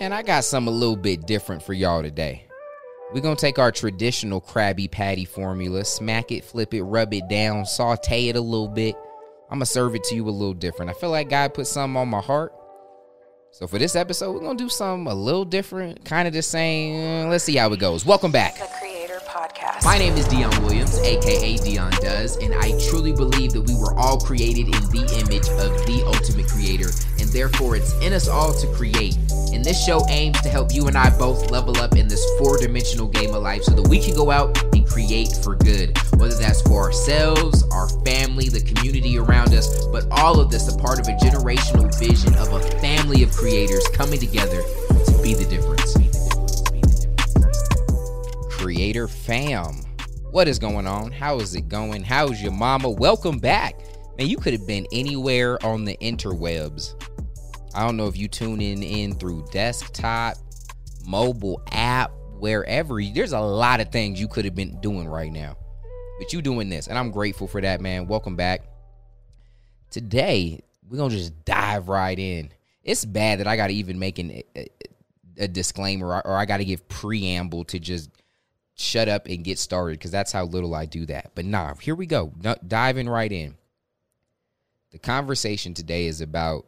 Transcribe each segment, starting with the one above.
Man, I got something a little bit different for y'all today. We're gonna take our traditional Krabby Patty formula, smack it, flip it, rub it down, saute it a little bit. I'm gonna serve it to you a little different. I feel like God put something on my heart. So for this episode, we're gonna do something a little different, kind of the same. Let's see how it goes. Welcome back. The Creator Podcast. My name is Dion Williams, aka Dion Does, and I truly believe that we were all created in the image of the ultimate creator, and therefore it's in us all to create. And this show aims to help you and I both level up in this four dimensional game of life so that we can go out and create for good, whether that's for ourselves, our family, the community around us, but all of this a part of a generational vision of a family of creators coming together to be the difference. Be the difference. Be the difference. Creator fam. What is going on? How is it going? How's your mama? Welcome back. Man, you could have been anywhere on the interwebs. I don't know if you tune in through desktop, mobile app, wherever. There's a lot of things you could have been doing right now. But you doing this, and I'm grateful for that, man. Welcome back. Today, we're to just dive right in. It's bad that I got to even make an, a, a disclaimer or I got to give preamble to just shut up and get started because that's how little I do that. But nah, here we go. Diving right in. The conversation today is about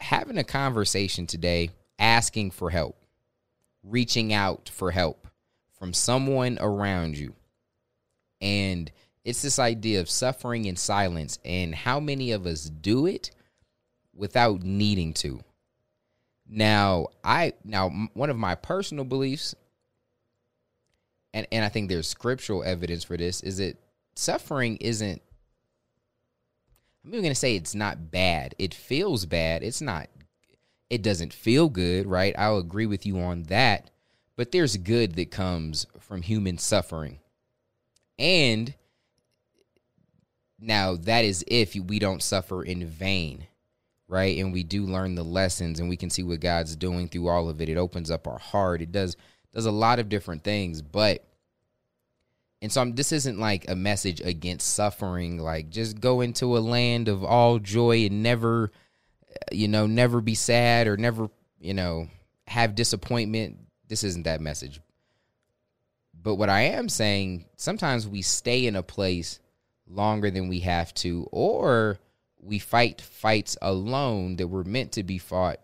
having a conversation today, asking for help, reaching out for help from someone around you. And it's this idea of suffering in silence and how many of us do it without needing to. Now, I now one of my personal beliefs and and I think there's scriptural evidence for this is that suffering isn't I'm even to say it's not bad. It feels bad. It's not it doesn't feel good, right? I'll agree with you on that. But there's good that comes from human suffering. And now that is if we don't suffer in vain, right? And we do learn the lessons and we can see what God's doing through all of it. It opens up our heart. It does does a lot of different things, but and so I'm, this isn't like a message against suffering. Like just go into a land of all joy and never, you know, never be sad or never, you know, have disappointment. This isn't that message. But what I am saying, sometimes we stay in a place longer than we have to, or we fight fights alone that were meant to be fought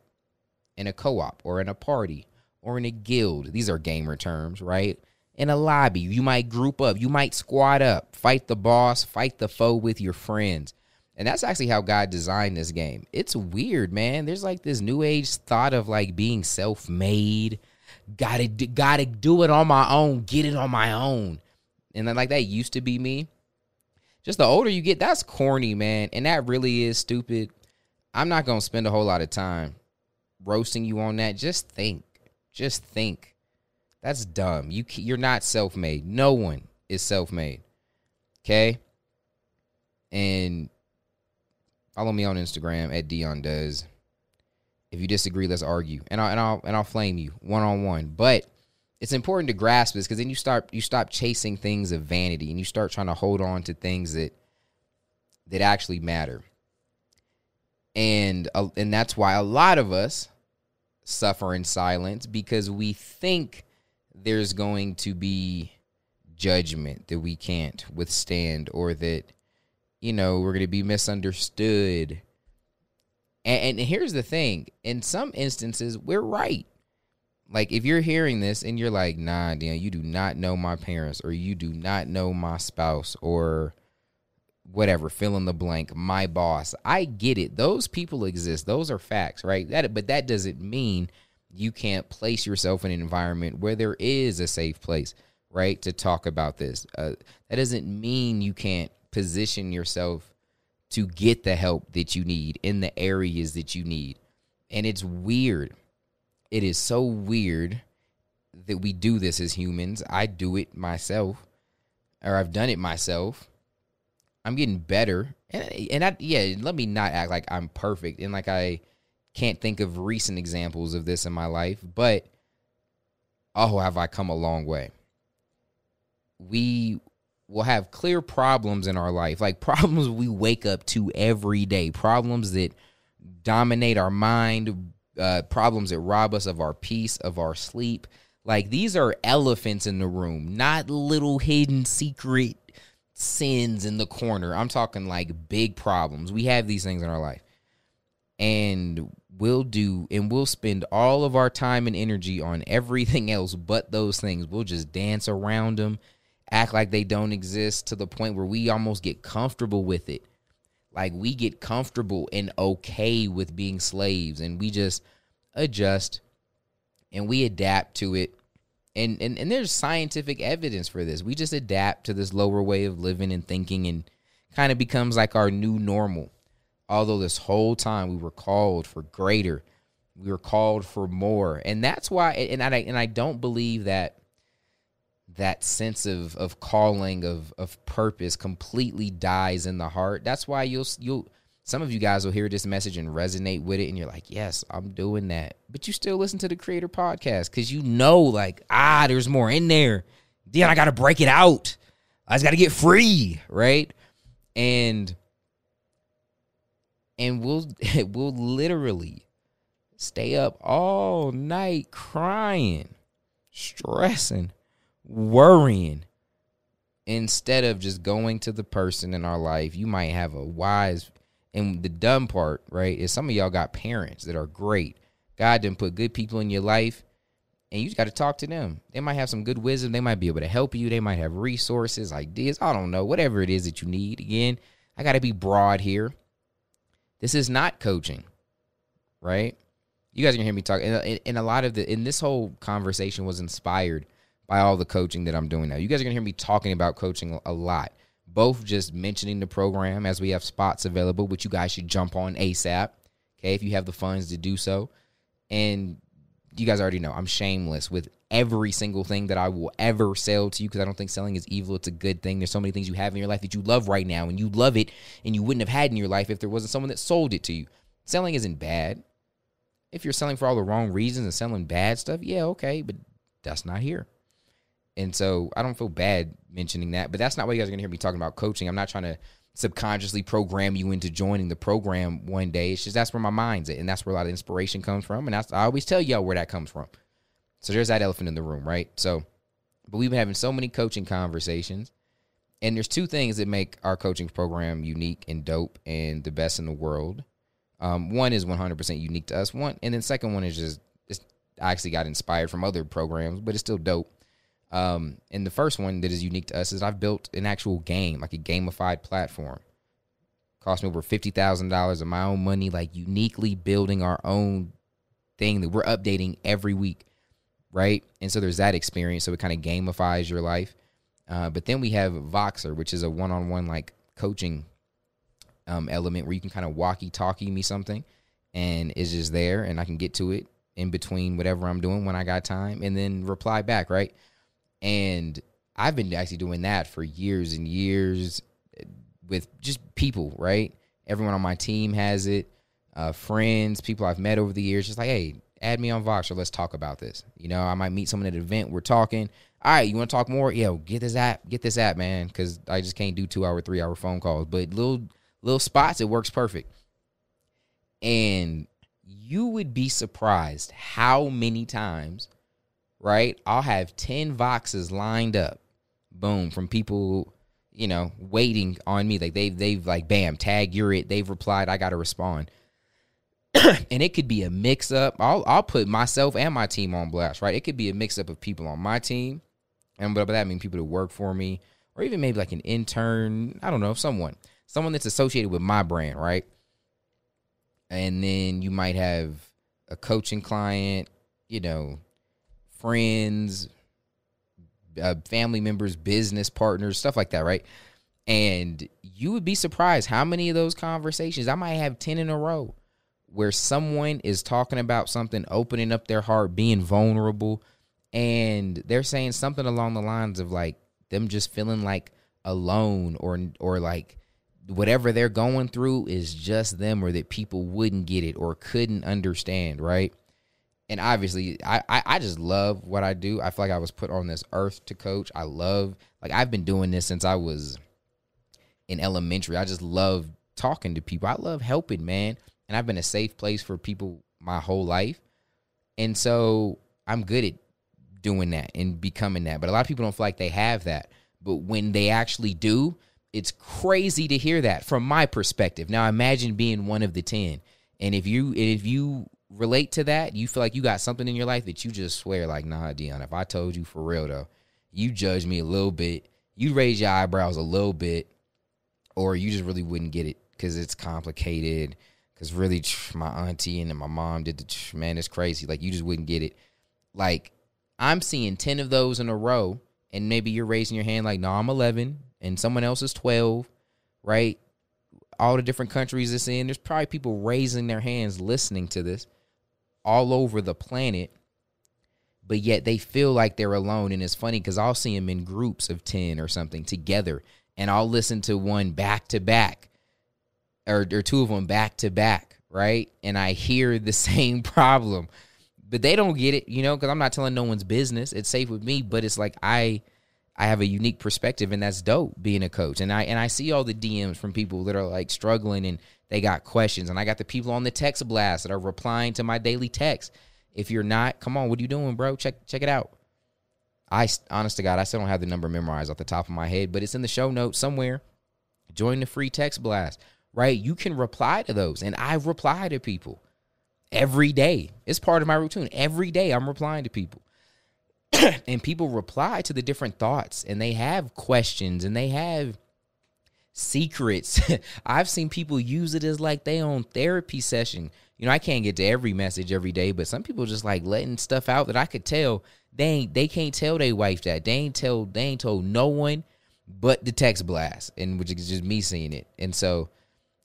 in a co op or in a party or in a guild. These are gamer terms, right? In a lobby. You might group up, you might squad up, fight the boss, fight the foe with your friends. And that's actually how God designed this game. It's weird, man. There's like this new age thought of like being self-made. Gotta gotta do it on my own, get it on my own. And then like that used to be me. Just the older you get, that's corny, man. And that really is stupid. I'm not gonna spend a whole lot of time roasting you on that. Just think. Just think that's dumb. You you're not self-made. No one is self-made. Okay? And follow me on Instagram at Dion does. If you disagree, let's argue. And I'll and I'll and I'll flame you one on one. But it's important to grasp this because then you start you stop chasing things of vanity and you start trying to hold on to things that that actually matter. And uh, and that's why a lot of us suffer in silence because we think there's going to be judgment that we can't withstand or that you know we're going to be misunderstood. And, and, here's the thing. In some instances we're right. Like if you're hearing this and you're like nah dan you do not know my parents or you do not know my spouse or whatever fill in the blank my boss i get it. Those people exist. Those are facts right? That but that doesn't mean you can't place yourself in an environment where there is a safe place, right, to talk about this. Uh, that doesn't mean you can't position yourself to get the help that you need in the areas that you need. And it's weird. It is so weird that we do this as humans. I do it myself, or I've done it myself. I'm getting better. And, and I, yeah, let me not act like I'm perfect and like I can't think of recent examples of this in my life, but oh, have I come a long way. We will have clear problems in our life, like problems we wake up to every day, problems that dominate our mind, uh, problems that rob us of our peace, of our sleep. Like these are elephants in the room, not little hidden secret sins in the corner. I'm talking like big problems. We have these things in our life. And we'll do and we'll spend all of our time and energy on everything else but those things. We'll just dance around them, act like they don't exist to the point where we almost get comfortable with it. Like we get comfortable and okay with being slaves and we just adjust and we adapt to it. And, and and there's scientific evidence for this. We just adapt to this lower way of living and thinking and kind of becomes like our new normal. Although this whole time we were called for greater, we were called for more, and that's why. And I and I don't believe that that sense of of calling of of purpose completely dies in the heart. That's why you'll you'll some of you guys will hear this message and resonate with it and you're like, "Yes, I'm doing that." But you still listen to the creator podcast cuz you know like, "Ah, there's more in there." Then I got to break it out. I just got to get free, right? And and we'll we'll literally stay up all night crying, stressing, worrying instead of just going to the person in our life. You might have a wise and the dumb part, right, is some of y'all got parents that are great. God didn't put good people in your life and you just got to talk to them. They might have some good wisdom. They might be able to help you. They might have resources, ideas. I don't know, whatever it is that you need. Again, I got to be broad here. This is not coaching, right? You guys are gonna hear me talk, and, and a lot of the in this whole conversation was inspired by all the coaching that I'm doing now. You guys are gonna hear me talking about coaching a lot, both just mentioning the program as we have spots available, which you guys should jump on ASAP. Okay, if you have the funds to do so, and you guys already know I'm shameless with every single thing that I will ever sell to you because I don't think selling is evil. It's a good thing. There's so many things you have in your life that you love right now and you love it and you wouldn't have had in your life if there wasn't someone that sold it to you. Selling isn't bad. If you're selling for all the wrong reasons and selling bad stuff, yeah, okay, but that's not here. And so I don't feel bad mentioning that, but that's not what you guys are going to hear me talking about coaching. I'm not trying to subconsciously program you into joining the program one day. It's just that's where my mind's at, and that's where a lot of inspiration comes from. And I always tell y'all where that comes from. So there's that elephant in the room, right? So, but we've been having so many coaching conversations, and there's two things that make our coaching program unique and dope and the best in the world. Um, one is 100% unique to us. One, and then second one is just I actually got inspired from other programs, but it's still dope. Um, and the first one that is unique to us is I've built an actual game, like a gamified platform. Cost me over fifty thousand dollars of my own money, like uniquely building our own thing that we're updating every week right? And so there's that experience. So it kind of gamifies your life. Uh, but then we have Voxer, which is a one-on-one like coaching um, element where you can kind of walkie-talkie me something, and it's just there, and I can get to it in between whatever I'm doing when I got time, and then reply back, right? And I've been actually doing that for years and years with just people, right? Everyone on my team has it, uh, friends, people I've met over the years, just like, hey, add me on Voxer. Let's talk about this. You know, I might meet someone at an event. We're talking. All right, you want to talk more? Yeah, get this app. Get this app, man, because I just can't do two hour, three hour phone calls. But little little spots, it works perfect. And you would be surprised how many times, right? I'll have ten Voxes lined up, boom, from people, you know, waiting on me. Like they've they've like bam, tag you're it. They've replied. I got to respond and it could be a mix up. I'll I'll put myself and my team on blast, right? It could be a mix up of people on my team, and by that I mean people that work for me, or even maybe like an intern. I don't know, someone, someone that's associated with my brand, right? And then you might have a coaching client, you know, friends, uh, family members, business partners, stuff like that, right? And you would be surprised how many of those conversations I might have 10 in a row where someone is talking about something, opening up their heart, being vulnerable, and they're saying something along the lines of like them just feeling like alone or or like whatever they're going through is just them or that people wouldn't get it or couldn't understand, right? And obviously I, I, I just love what I do. I feel like I was put on this earth to coach. I love like I've been doing this since I was in elementary. I just love talking to people. I love helping, man and I've been a safe place for people my whole life. And so I'm good at doing that and becoming that. But a lot of people don't feel like they have that. But when they actually do, it's crazy to hear that from my perspective. Now imagine being one of the 10. And if you if you relate to that, you feel like you got something in your life that you just swear like, "Nah, Dion, if I told you for real though, you judge me a little bit, you raise your eyebrows a little bit, or you just really wouldn't get it cuz it's complicated." Cause really, my auntie and my mom did the man. It's crazy. Like you just wouldn't get it. Like I'm seeing ten of those in a row, and maybe you're raising your hand like, no, I'm 11, and someone else is 12, right? All the different countries it's in. There's probably people raising their hands listening to this all over the planet, but yet they feel like they're alone. And it's funny because I'll see them in groups of 10 or something together, and I'll listen to one back to back or, or two of them back to back, right? And I hear the same problem, but they don't get it, you know, because I'm not telling no one's business. It's safe with me, but it's like I I have a unique perspective, and that's dope being a coach. And I and I see all the DMs from people that are like struggling and they got questions, and I got the people on the text blast that are replying to my daily text. If you're not, come on, what are you doing, bro? Check check it out. I honest to God, I still don't have the number memorized off the top of my head, but it's in the show notes somewhere. Join the free text blast right? You can reply to those. And I reply to people every day. It's part of my routine. Every day I'm replying to people. and people reply to the different thoughts and they have questions and they have secrets. I've seen people use it as like they own therapy session. You know, I can't get to every message every day, but some people just like letting stuff out that I could tell they ain't they can't tell their wife that. They ain't tell they ain't told no one but the text blast and which is just me seeing it. And so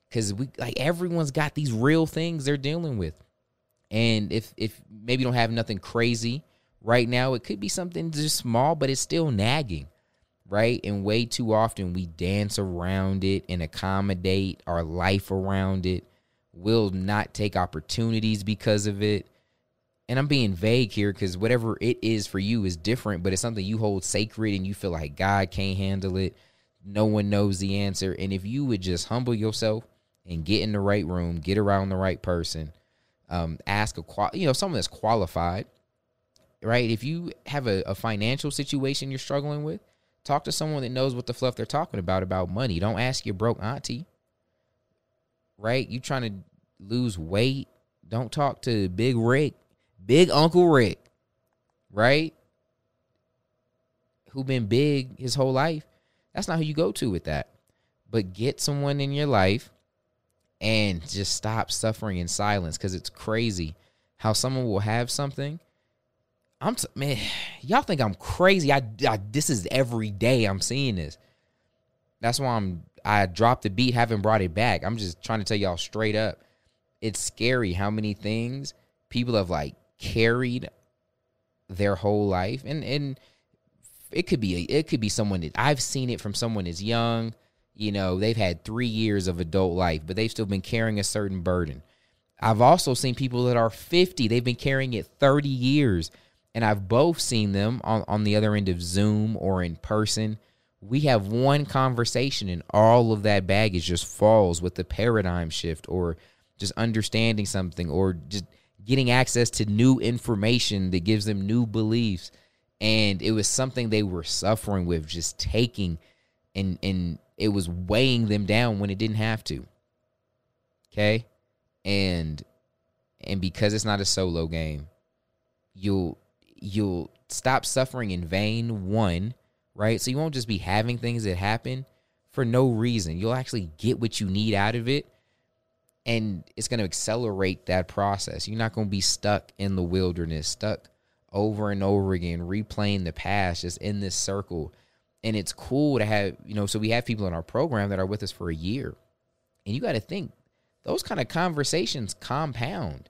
because we like everyone's got these real things they're dealing with. And if if maybe don't have nothing crazy right now it could be something just small but it's still nagging right? And way too often we dance around it and accommodate our life around it. We'll not take opportunities because of it. And i'm being vague here because whatever it is for you is different but it's something you hold sacred and you feel like god can't handle it. No one knows the answer. And if you would just humble yourself and get in the right room, get around the right person, um, ask a qual- you know someone that's qualified, right? If you have a, a financial situation you're struggling with, talk to someone that knows what the fluff they're talking about about money. Don't ask your broke auntie, right? You trying to lose weight? Don't talk to Big Rick, Big Uncle Rick, right? Who been big his whole life? That's not who you go to with that. But get someone in your life and just stop suffering in silence because it's crazy how someone will have something. I'm t- man, y'all think I'm crazy. I, I this is every day I'm seeing this. That's why I'm I dropped the beat, haven't brought it back. I'm just trying to tell y'all straight up. It's scary how many things people have like carried their whole life and and it could be a, it could be someone that I've seen it from someone as young you know, they've had three years of adult life, but they've still been carrying a certain burden. I've also seen people that are 50, they've been carrying it 30 years. And I've both seen them on, on the other end of Zoom or in person. We have one conversation, and all of that baggage just falls with the paradigm shift or just understanding something or just getting access to new information that gives them new beliefs. And it was something they were suffering with, just taking and and it was weighing them down when it didn't have to. Okay? And and because it's not a solo game, you'll you'll stop suffering in vain one, right? So you won't just be having things that happen for no reason. You'll actually get what you need out of it and it's going to accelerate that process. You're not going to be stuck in the wilderness, stuck over and over again, replaying the past, just in this circle and it's cool to have you know so we have people in our program that are with us for a year. And you got to think those kind of conversations compound.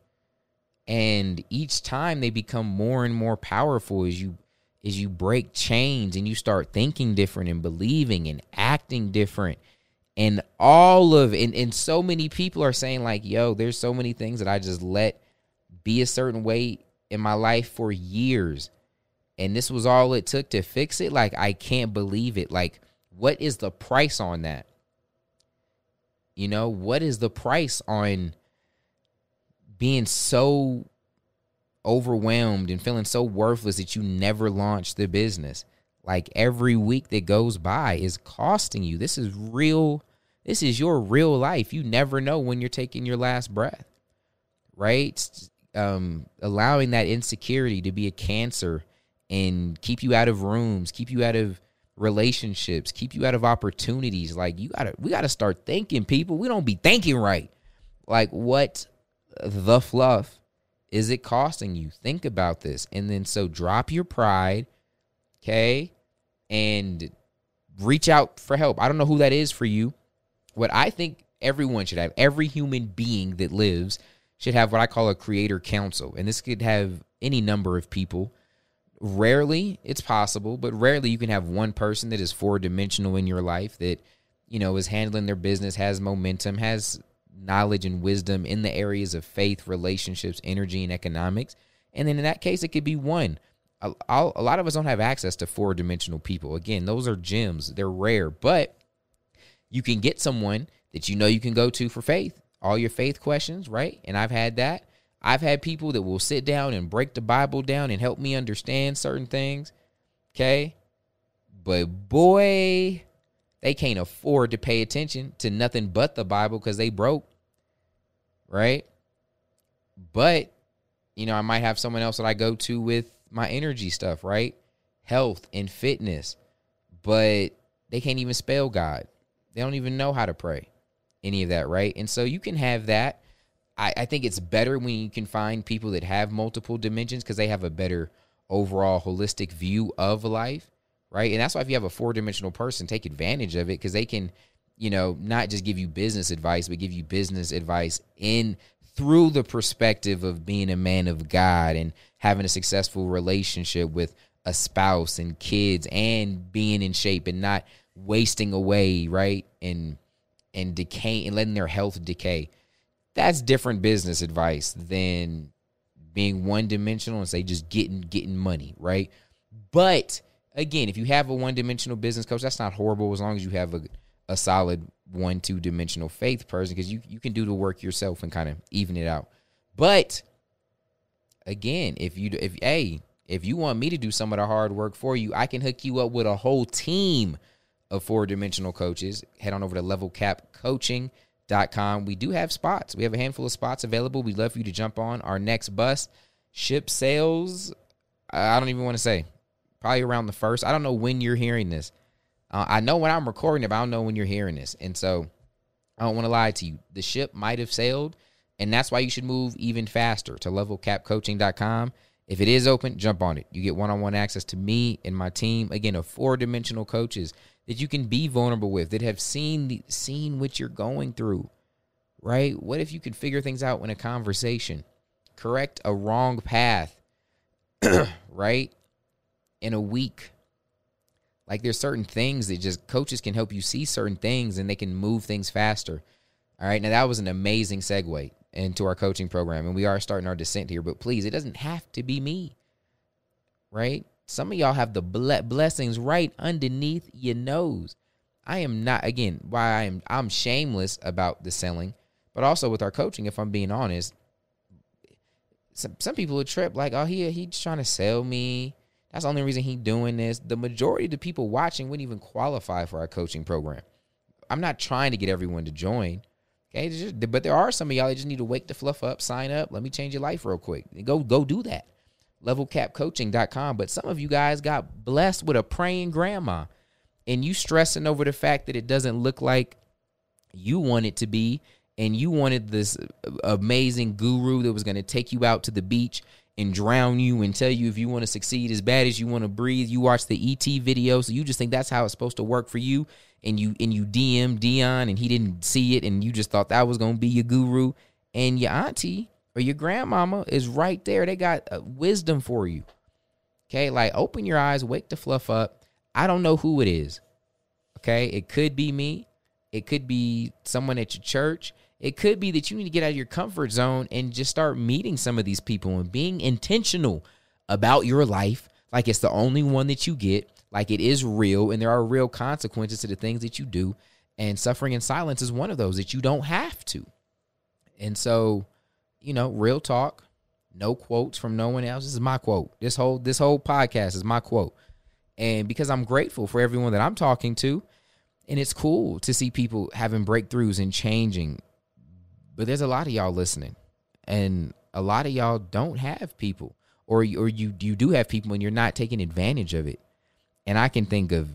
And each time they become more and more powerful as you as you break chains and you start thinking different and believing and acting different. And all of and, and so many people are saying like yo there's so many things that i just let be a certain way in my life for years and this was all it took to fix it like i can't believe it like what is the price on that you know what is the price on being so overwhelmed and feeling so worthless that you never launch the business. Like every week that goes by is costing you. This is real. This is your real life. You never know when you're taking your last breath, right? Um, allowing that insecurity to be a cancer and keep you out of rooms, keep you out of relationships, keep you out of opportunities. Like you gotta, we gotta start thinking, people. We don't be thinking right. Like what the fluff is it costing you? Think about this. And then so drop your pride, okay? And reach out for help. I don't know who that is for you. What I think everyone should have, every human being that lives should have what I call a creator council. And this could have any number of people. Rarely it's possible, but rarely you can have one person that is four dimensional in your life that, you know, is handling their business, has momentum, has knowledge and wisdom in the areas of faith, relationships, energy, and economics. And then in that case, it could be one. A, a lot of us don't have access to four dimensional people. Again, those are gems, they're rare, but you can get someone that you know you can go to for faith, all your faith questions, right? And I've had that. I've had people that will sit down and break the Bible down and help me understand certain things. Okay. But boy, they can't afford to pay attention to nothing but the Bible because they broke. Right? But, you know, I might have someone else that I go to with my energy stuff, right? Health and fitness. But they can't even spell God. They don't even know how to pray. Any of that, right? And so you can have that. I, I think it's better when you can find people that have multiple dimensions because they have a better overall holistic view of life right? And that's why if you have a four dimensional person, take advantage of it because they can, you know, not just give you business advice, but give you business advice in through the perspective of being a man of God and having a successful relationship with a spouse and kids and being in shape and not wasting away, right? And and decay and letting their health decay. That's different business advice than being one dimensional and say just getting getting money, right? But again, if you have a one dimensional business coach, that's not horrible as long as you have a, a solid one, two dimensional faith person because you, you can do the work yourself and kind of even it out. But again, if you, if, hey, if you want me to do some of the hard work for you, I can hook you up with a whole team of four dimensional coaches. Head on over to levelcapcoaching.com. We do have spots. We have a handful of spots available. We'd love for you to jump on our next bus. Ship sales, I don't even want to say probably around the first. I don't know when you're hearing this. Uh, I know when I'm recording it, but I don't know when you're hearing this. And so I don't want to lie to you. The ship might have sailed, and that's why you should move even faster to levelcapcoaching.com. If it is open, jump on it. You get one on one access to me and my team. Again, of four dimensional coaches that you can be vulnerable with, that have seen seen what you're going through. Right? What if you could figure things out in a conversation? Correct a wrong path. right? in a week. Like there's certain things that just coaches can help you see certain things and they can move things faster. All right. Now that was an amazing segue into our coaching program. And we are starting our descent here, but please, it doesn't have to be me. Right? Some of y'all have the blessings right underneath your nose. I am not again, why I am I'm shameless about the selling, but also with our coaching, if I'm being honest, some some people would trip like, oh, he he's trying to sell me. That's the only reason he's doing this. The majority of the people watching wouldn't even qualify for our coaching program. I'm not trying to get everyone to join. Okay, just, but there are some of y'all that just need to wake the fluff up, sign up. Let me change your life real quick. Go go do that. Levelcapcoaching.com. But some of you guys got blessed with a praying grandma, and you stressing over the fact that it doesn't look like you want it to be, and you wanted this amazing guru that was going to take you out to the beach and drown you and tell you if you want to succeed as bad as you want to breathe. You watch the ET video, so you just think that's how it's supposed to work for you, and you and you DM Dion and he didn't see it, and you just thought that was gonna be your guru, and your auntie or your grandmama is right there. They got uh, wisdom for you. Okay, like open your eyes, wake the fluff up. I don't know who it is. Okay, it could be me. It could be someone at your church. It could be that you need to get out of your comfort zone and just start meeting some of these people and being intentional about your life like it's the only one that you get, like it is real and there are real consequences to the things that you do. And suffering in silence is one of those that you don't have to. And so, you know, real talk, no quotes from no one else. This is my quote. This whole this whole podcast is my quote. And because I'm grateful for everyone that I'm talking to, and it's cool to see people having breakthroughs and changing. But there's a lot of y'all listening, and a lot of y'all don't have people, or or you you do have people, and you're not taking advantage of it. And I can think of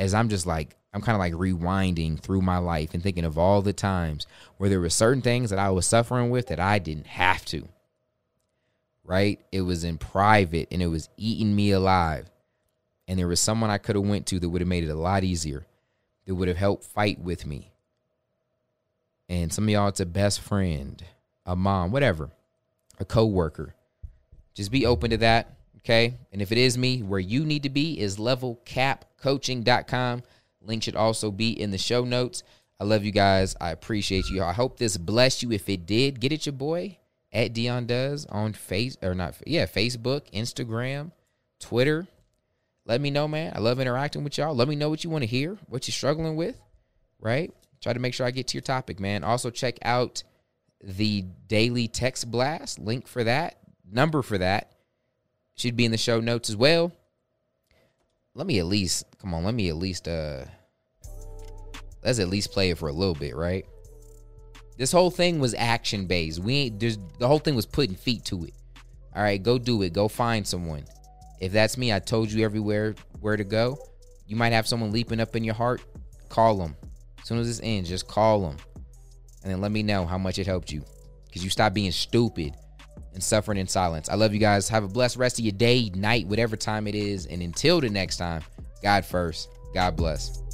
as I'm just like I'm kind of like rewinding through my life and thinking of all the times where there were certain things that I was suffering with that I didn't have to. Right? It was in private and it was eating me alive. And there was someone I could have went to that would have made it a lot easier. That would have helped fight with me. And some of y'all it's a best friend, a mom, whatever, a coworker. Just be open to that, okay? And if it is me, where you need to be is levelcapcoaching.com. Link should also be in the show notes. I love you guys. I appreciate you. I hope this blessed you. If it did, get it your boy at Dion Does on face or not yeah, Facebook, Instagram, Twitter. Let me know, man. I love interacting with y'all. Let me know what you want to hear, what you're struggling with, right? Try to make sure I get to your topic, man. Also check out the daily text blast. Link for that, number for that should be in the show notes as well let me at least come on, let me at least uh let's at least play it for a little bit, right? This whole thing was action based. We ain't there's the whole thing was putting feet to it. All right, go do it. Go find someone. If that's me, I told you everywhere where to go. You might have someone leaping up in your heart. Call them. As soon as this ends, just call them. And then let me know how much it helped you. Because you stop being stupid and suffering in silence. I love you guys. Have a blessed rest of your day, night, whatever time it is. And until the next time, God first. God bless.